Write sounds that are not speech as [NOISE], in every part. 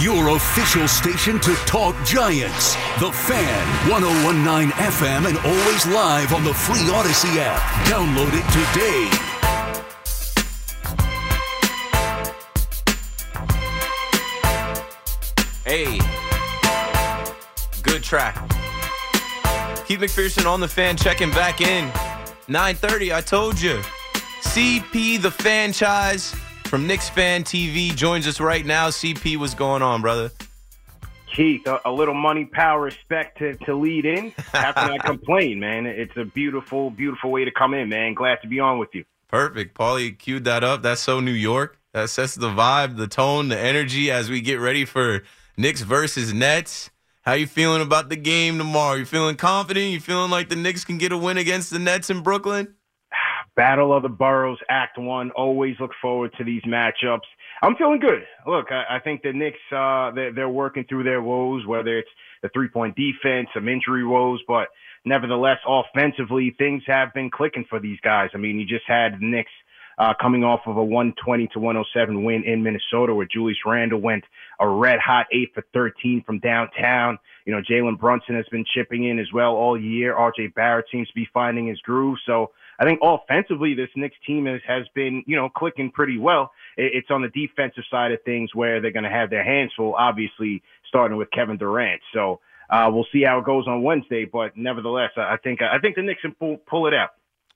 Your official station to talk Giants. The Fan, 1019 FM, and always live on the free Audacy app. Download it today. Hey, good track. Keith McPherson on the fan checking back in. 9:30. I told you. CP the franchise from Knicks Fan TV joins us right now. CP, what's going on, brother? Keith, a, a little money, power, respect to, to lead in. How can [LAUGHS] I complain, man? It's a beautiful, beautiful way to come in, man. Glad to be on with you. Perfect. Paulie queued that up. That's so New York. That sets the vibe, the tone, the energy as we get ready for Knicks versus Nets. How you feeling about the game tomorrow? You feeling confident? You feeling like the Knicks can get a win against the Nets in Brooklyn? Battle of the Boroughs, Act One. Always look forward to these matchups. I'm feeling good. Look, I, I think the Knicks, uh, they're, they're working through their woes, whether it's the three point defense, some injury woes, but nevertheless, offensively, things have been clicking for these guys. I mean, you just had the Knicks uh, coming off of a 120 to 107 win in Minnesota, where Julius Randle went a red hot eight for 13 from downtown. You know, Jalen Brunson has been chipping in as well all year. RJ Barrett seems to be finding his groove. So I think offensively, this Knicks team has, has been, you know, clicking pretty well. It's on the defensive side of things where they're going to have their hands full, obviously, starting with Kevin Durant. So uh, we'll see how it goes on Wednesday. But nevertheless, I think I think the Knicks can pull, pull it out.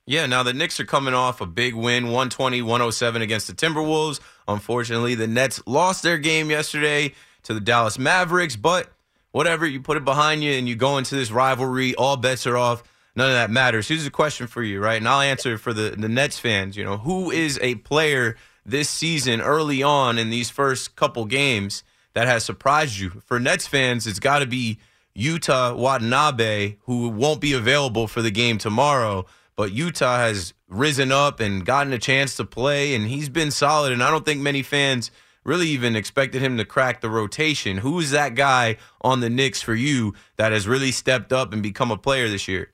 Yeah, now the Knicks are coming off a big win, 120 107 against the Timberwolves. Unfortunately, the Nets lost their game yesterday to the Dallas Mavericks, but whatever, you put it behind you and you go into this rivalry, all bets are off. None of that matters. Here's a question for you, right? And I'll answer for the, the Nets fans. You know, who is a player this season early on in these first couple games that has surprised you? For Nets fans, it's got to be Yuta Watanabe, who won't be available for the game tomorrow but Yuta has risen up and gotten a chance to play, and he's been solid. And I don't think many fans really even expected him to crack the rotation. Who's that guy on the Knicks for you that has really stepped up and become a player this year?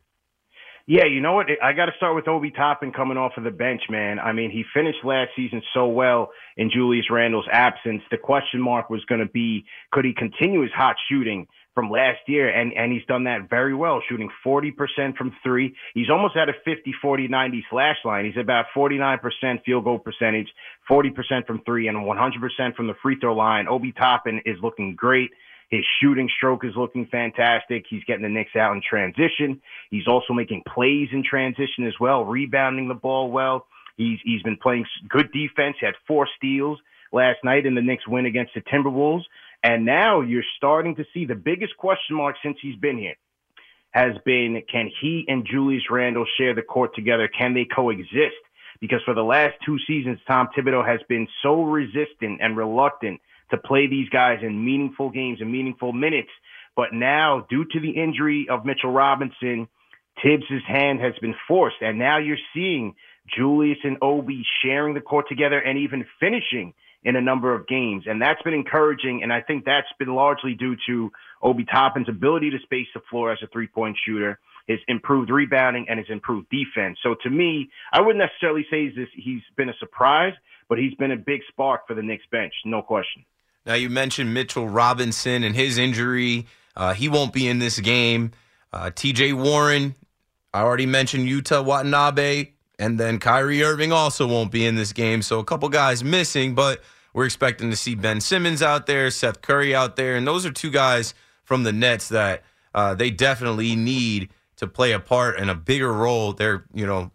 Yeah, you know what? I got to start with Obi Toppin coming off of the bench, man. I mean, he finished last season so well in Julius Randle's absence. The question mark was going to be, could he continue his hot shooting? from last year, and, and he's done that very well, shooting 40% from three. He's almost at a 50, 40, 90 slash line. He's about 49% field goal percentage, 40% from three, and 100% from the free throw line. Obi Toppin is looking great. His shooting stroke is looking fantastic. He's getting the Knicks out in transition. He's also making plays in transition as well, rebounding the ball well. He's he's been playing good defense. He had four steals last night in the Knicks win against the Timberwolves. And now you're starting to see the biggest question mark since he's been here has been can he and Julius Randle share the court together? Can they coexist? Because for the last two seasons, Tom Thibodeau has been so resistant and reluctant to play these guys in meaningful games and meaningful minutes. But now, due to the injury of Mitchell Robinson, Thibs's hand has been forced. And now you're seeing Julius and Obi sharing the court together and even finishing in a number of games. And that's been encouraging. And I think that's been largely due to Obi Toppin's ability to space the floor as a three point shooter, his improved rebounding, and his improved defense. So to me, I wouldn't necessarily say he's been a surprise, but he's been a big spark for the Knicks bench, no question. Now, you mentioned Mitchell Robinson and his injury. Uh, he won't be in this game. Uh, TJ Warren, I already mentioned Yuta Watanabe. And then Kyrie Irving also won't be in this game. So a couple guys missing. But we're expecting to see Ben Simmons out there, Seth Curry out there, and those are two guys from the Nets that uh, they definitely need to play a part and a bigger role. They're you know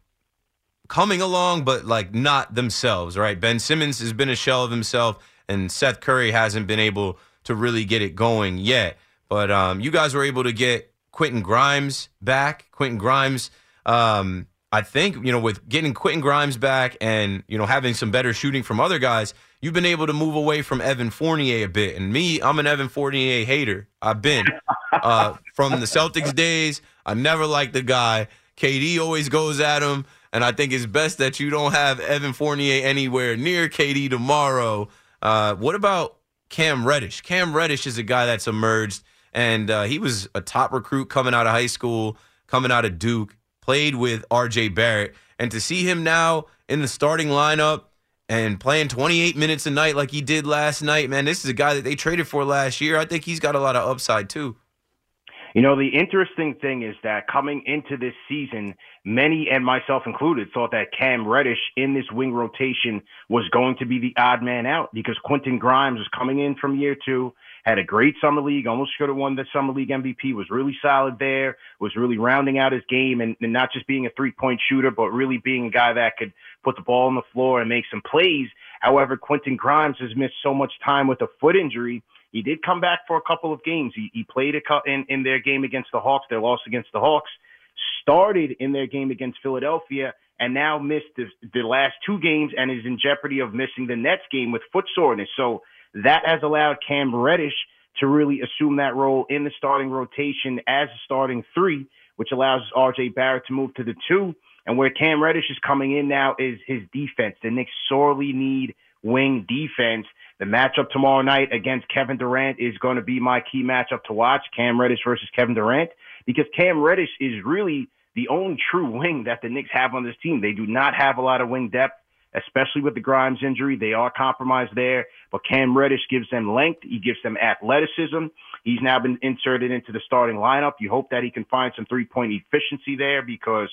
coming along, but like not themselves, right? Ben Simmons has been a shell of himself, and Seth Curry hasn't been able to really get it going yet. But um, you guys were able to get Quentin Grimes back. Quentin Grimes, um, I think, you know, with getting Quentin Grimes back and, you know, having some better shooting from other guys, you've been able to move away from Evan Fournier a bit. And me, I'm an Evan Fournier hater. I've been uh, from the Celtics days. I never liked the guy. KD always goes at him. And I think it's best that you don't have Evan Fournier anywhere near KD tomorrow. Uh, what about Cam Reddish? Cam Reddish is a guy that's emerged, and uh, he was a top recruit coming out of high school, coming out of Duke, played with RJ Barrett. And to see him now in the starting lineup and playing 28 minutes a night like he did last night, man, this is a guy that they traded for last year. I think he's got a lot of upside, too. You know, the interesting thing is that coming into this season, many and myself included thought that Cam Reddish in this wing rotation was going to be the odd man out because Quentin Grimes was coming in from year two, had a great summer league, almost should have won the summer league MVP, was really solid there, was really rounding out his game and, and not just being a three point shooter, but really being a guy that could put the ball on the floor and make some plays. However, Quentin Grimes has missed so much time with a foot injury he did come back for a couple of games. He, he played a, in, in their game against the Hawks, their loss against the Hawks, started in their game against Philadelphia, and now missed the, the last two games and is in jeopardy of missing the Nets game with foot soreness. So that has allowed Cam Reddish to really assume that role in the starting rotation as a starting three, which allows RJ Barrett to move to the two. And where Cam Reddish is coming in now is his defense. The Knicks sorely need wing defense. The matchup tomorrow night against Kevin Durant is going to be my key matchup to watch Cam Reddish versus Kevin Durant because Cam Reddish is really the only true wing that the Knicks have on this team. They do not have a lot of wing depth, especially with the Grimes injury. They are compromised there, but Cam Reddish gives them length. He gives them athleticism. He's now been inserted into the starting lineup. You hope that he can find some three point efficiency there because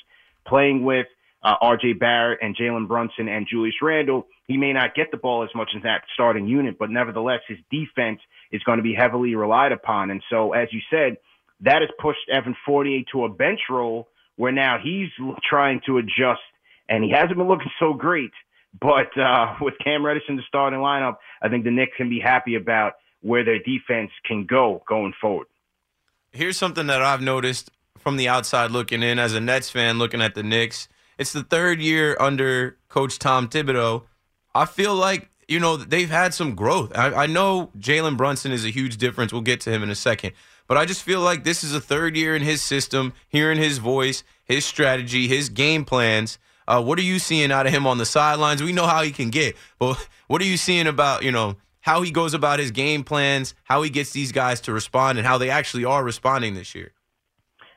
playing with uh, R.J. Barrett and Jalen Brunson and Julius Randle, he may not get the ball as much as that starting unit, but nevertheless, his defense is going to be heavily relied upon. And so, as you said, that has pushed Evan Fournier to a bench role where now he's trying to adjust, and he hasn't been looking so great. But uh, [LAUGHS] with Cam Reddish in the starting lineup, I think the Knicks can be happy about where their defense can go going forward. Here's something that I've noticed from the outside looking in as a Nets fan looking at the Knicks it's the third year under Coach Tom Thibodeau. I feel like you know they've had some growth. I, I know Jalen Brunson is a huge difference. We'll get to him in a second, but I just feel like this is a third year in his system, hearing his voice, his strategy, his game plans. Uh, what are you seeing out of him on the sidelines? We know how he can get, but [LAUGHS] what are you seeing about you know how he goes about his game plans, how he gets these guys to respond, and how they actually are responding this year?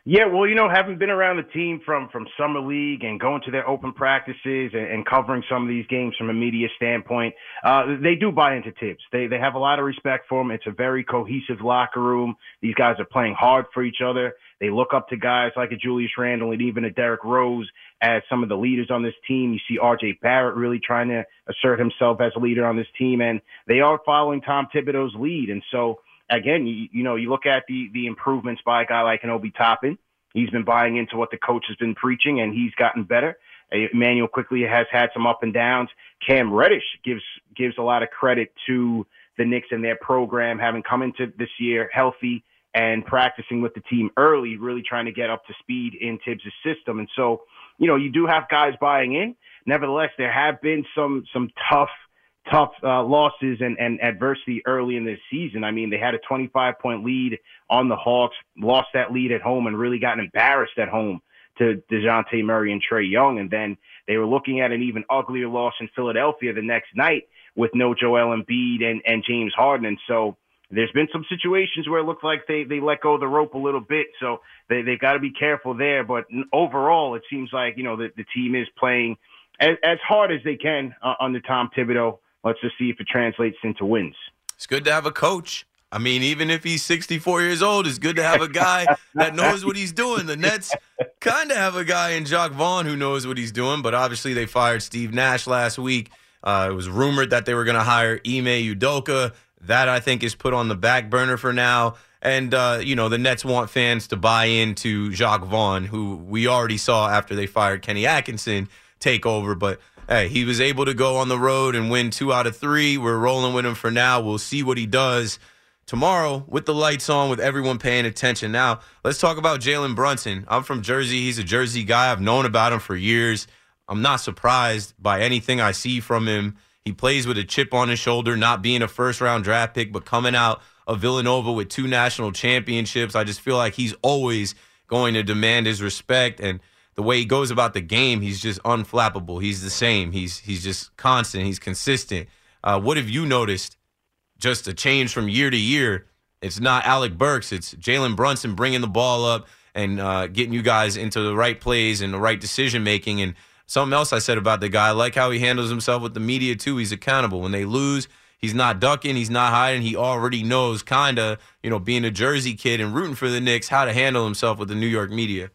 Yeah, well, you know, having been around the team from from summer league and going to their open practices and, and covering some of these games from a media standpoint, uh, they do buy into Thibs. They they have a lot of respect for him. It's a very cohesive locker room. These guys are playing hard for each other. They look up to guys like a Julius Randle and even a Derrick Rose as some of the leaders on this team. You see R.J. Barrett really trying to assert himself as a leader on this team, and they are following Tom Thibodeau's lead. And so again, you, you know, you look at the the improvements by a guy like an Obi Toppin. He's been buying into what the coach has been preaching, and he's gotten better. Uh, Immanuel Quickley has had some up and downs. Cam Reddish gives gives a lot of credit to the Knicks and their program, having come into this year healthy and practicing with the team early, really trying to get up to speed in Thibs' system. And so, you know, you do have guys buying in. Nevertheless, there have been some some tough tough uh, losses and, and adversity early in this season. I mean, they had a 25 point lead on the Hawks, lost that lead at home, and really got embarrassed at home to Dejounte Murray and Trae Young. And then they were looking at an even uglier loss in Philadelphia the next night with no Joel Embiid and, and James Harden. And so there's been some situations where it looks like they, they let go of the rope a little bit. So they, they've got to be careful there. But overall, it seems like, you know, the, the team is playing as, as hard as they can uh, under Tom Thibodeau let's just see if it translates into wins. It's good to have a coach. I mean, even if he's 64 years old, it's good to have a guy [LAUGHS] that knows what he's doing. The Nets kind of have a guy in Jacque Vaughn who knows what he's doing, but obviously they fired Steve Nash last week. Uh, it was rumored that they were going to hire Ime Udoka. That I think is put on the back burner for now. And, uh, you know, the Nets want fans to buy into Jacque Vaughn, who we already saw after they fired Kenny Atkinson take over. But hey, he was able to go on the road and win two out of three. We're rolling with him for now. We'll see what he does tomorrow with the lights on, with everyone paying attention. Now, let's talk about Jalen Brunson. I'm from Jersey. He's a Jersey guy. I've known about him for years. I'm not surprised by anything I see from him. He plays with a chip on his shoulder, not being a first round draft pick, but coming out of Villanova with two national championships. I just feel like he's always going to demand his respect and the way he goes about the game, he's just unflappable. He's the same. He's he's just constant. He's consistent. Uh, what have you noticed? Just a change from year to year. It's not Alec Burks. It's Jalen Brunson bringing the ball up and uh, getting you guys into the right plays and the right decision making. And something else I said about the guy, I like how he handles himself with the media too. He's accountable. When they lose, He's not ducking. He's not hiding. He already knows, kind of, you know, being a Jersey kid and rooting for the Knicks, how to handle himself with the New York media.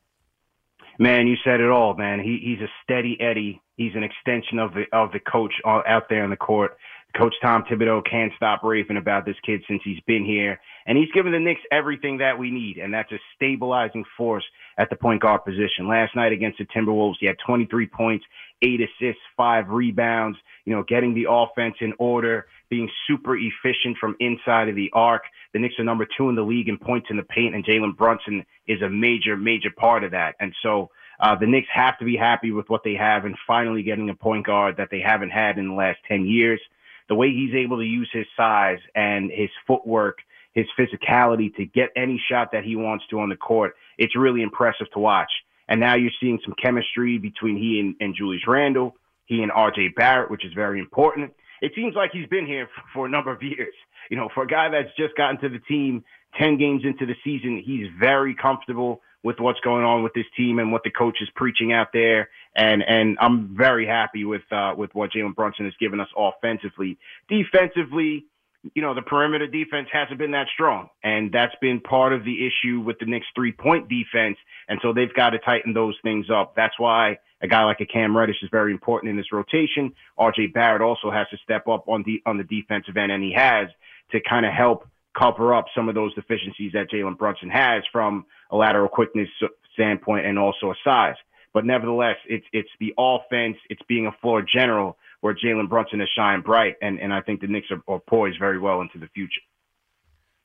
Man, you said it all, man. He he's a steady Eddie. He's an extension of the of the coach uh, out there on the court. Coach Tom Thibodeau can't stop raving about this kid since he's been here, and he's given the Knicks everything that we need, and that's a stabilizing force at the point guard position. Last night against the Timberwolves, he had 23 points, eight assists, five rebounds. You know, getting the offense in order being super efficient from inside of the arc. The Knicks are number two in the league in points in the paint, and Jalen Brunson is a major, major part of that. And so uh, the Knicks have to be happy with what they have and finally getting a point guard that they haven't had in the last 10 years. The way he's able to use his size and his footwork, his physicality to get any shot that he wants to on the court, it's really impressive to watch. And now you're seeing some chemistry between he and, and Julius Randle, he and RJ Barrett, which is very important it seems like he's been here [LAUGHS] for a number of years. You know, for a guy that's just gotten to the team 10 games into the season, he's very comfortable with what's going on with this team and what the coach is preaching out there. And and I'm very happy with uh, with what Jalen Brunson has given us offensively. Defensively, you know, the perimeter defense hasn't been that strong. And that's been part of the issue with the Knicks three point defense. And so they've got to tighten those things up. That's why a guy like a Cam Reddish is very important in this rotation. RJ Barrett also has to step up on the on the defensive end, and he has to kind of help cover up some of those deficiencies that Jalen Brunson has from a lateral quickness standpoint and also a size. But nevertheless, it's it's the offense, it's being a floor general where Jalen Brunson has shined bright, and, and I think the Knicks are, are poised very well into the future.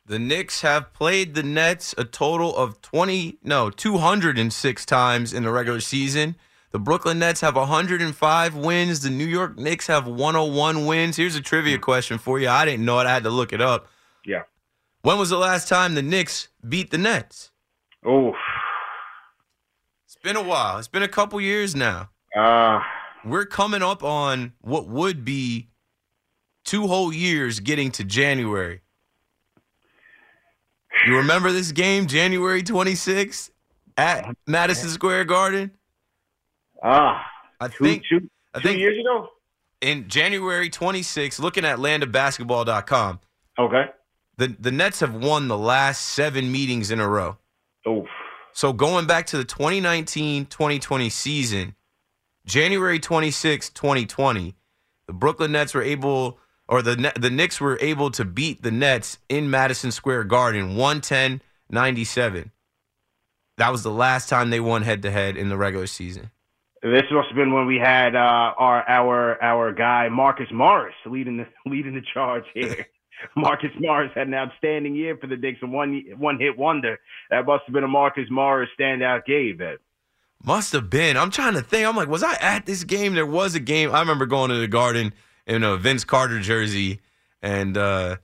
The Knicks have played the Nets a total of 20, no, 206 times in the regular season. The Brooklyn Nets have 105 wins. The New York Knicks have 101 wins. Here's a trivia question for you. I didn't know it. I had to look it up. Yeah. When was the last time the Knicks beat the Nets? Oh. It's been a while. It's been a couple years now. Uh we're coming up on what would be two whole years getting to January. You remember this game, January 26th at Madison Square Garden? Ah, I two, think two, I think years ago. In January 26th, looking at landofbasketball.com. Okay. The the Nets have won the last seven meetings in a row. Oh. So going back to the 2019-2020 season, January 26, 2020, the Brooklyn Nets were able or the the Knicks were able to beat the Nets in Madison Square Garden 110-97. That was the last time they won head to head in the regular season. This must have been when we had uh, our our our guy Marcus Morris leading the [LAUGHS] leading the charge here. [LAUGHS] Marcus Morris had an outstanding year for the Knicks, and one one hit wonder. That must have been a Marcus Morris standout game. That must have been. I'm trying to think. I'm like, was I at this game? There was a game. I remember going to the Garden in a Vince Carter jersey and uh,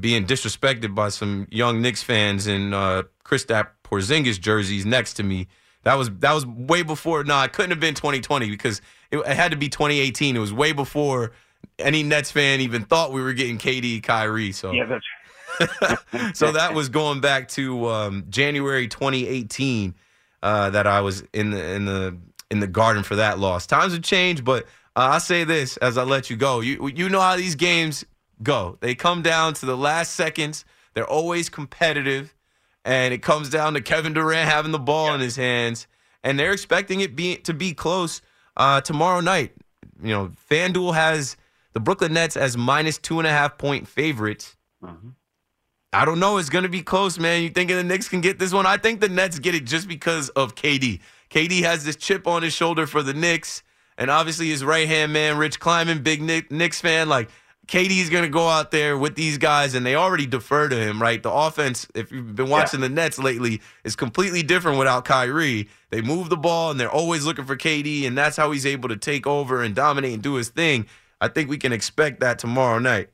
being disrespected by some young Knicks fans in uh, Kristaps Porzingis jerseys next to me that was that was way before. No, it couldn't have been 2020 because it, it had to be 2018. It was way before any Nets fan even thought we were getting KD Kyrie. So yeah, that's. [LAUGHS] [LAUGHS] so that was going back to um, January 2018 uh, that I was in the in the in the Garden for that loss. Times have changed, but uh, I say this as I let you go. You you know how these games go. They come down to the last seconds. They're always competitive and it comes down to Kevin Durant having the ball in his hands, and they're expecting it be to be close uh, tomorrow night. You know, FanDuel has the Brooklyn Nets as minus two and a half point favorites. Mm-hmm. I don't know. It's going to be close, man. You thinking the Knicks can get this one? I think the Nets get it just because of KD. KD has this chip on his shoulder for the Knicks, and obviously his right hand man, Rich Kleiman, big Knicks fan. Like KD's going to go out there with these guys, and they already defer to him, right? The offense, if you've been watching yeah. the Nets lately, is completely different without Kyrie. They move the ball, and they're always looking for KD, and that's how he's able to take over and dominate and do his thing. I think we can expect that tomorrow night.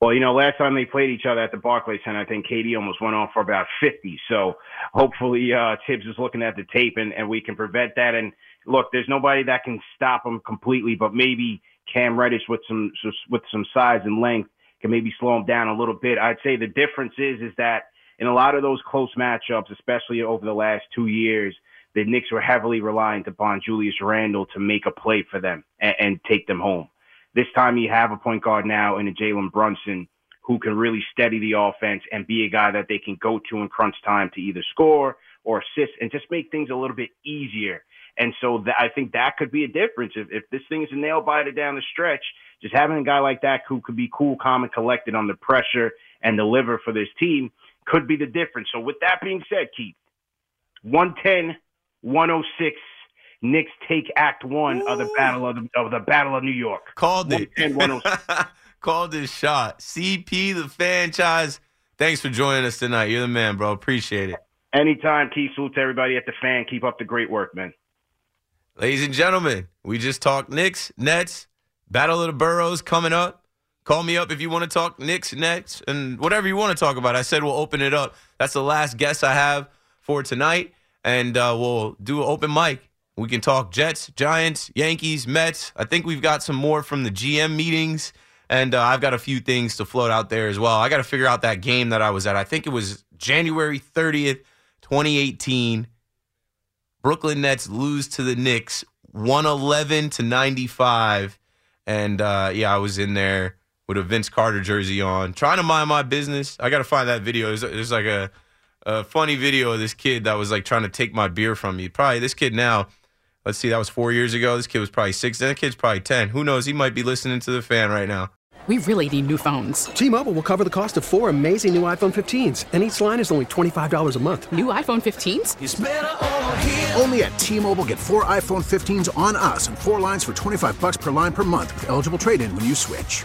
Well, you know, last time they played each other at the Barclays Center, I think KD almost went off for about 50. So hopefully uh, Thibs is looking at the tape and, and we can prevent that. And look, there's nobody that can stop him completely, but maybe Cam Reddish with some with some size and length can maybe slow him down a little bit. I'd say the difference is is that in a lot of those close matchups, especially over the last two years, the Knicks were heavily reliant upon Julius Randle to make a play for them and, and take them home. This time you have a point guard now in a Jalen Brunson who can really steady the offense and be a guy that they can go to in crunch time to either score or assist and just make things a little bit easier. And so I think that could be a difference. If, if this thing is a nail biter down the stretch, just having a guy like that who could be cool, calm, and collected under pressure and deliver for this team could be the difference. So with that being said, Keith, 110, 106 Knicks take Act One Ooh. of the battle of the, of the Battle of New York. Called it. [LAUGHS] Called this shot. CP the franchise. Thanks for joining us tonight. You're the man, bro. Appreciate it. Anytime, Keith. Salute to everybody at the fan. Keep up the great work, man. Ladies and gentlemen, we just talked Knicks, Nets, Battle of the Boroughs coming up. Call me up if you want to talk Knicks, Nets, and whatever you want to talk about. I said we'll open it up. That's the last guest I have for tonight, and uh, we'll do an open mic we can talk Jets, Giants, Yankees, Mets. I think we've got some more from the GM meetings, and uh, I've got a few things to float out there as well. I got to figure out that game that I was at. I think it was January 30th, 2018. Brooklyn Nets lose to the Knicks 111 to 95. And uh, yeah, I was in there with a Vince Carter jersey on, trying to mind my business. I got to find that video. There's, there's like a, a funny video of this kid that was like trying to take my beer from me. Probably this kid now Let's see, that was four years ago. This kid was probably six. That kid's probably 10. Who knows? He might be listening to the fan right now. We really need new phones. T Mobile will cover the cost of four amazing new iPhone 15s, and each line is only $25 a month. New iPhone 15s? Only at T Mobile get four iPhone 15s on us and four lines for 25 bucks per line per month with eligible trade in when you switch.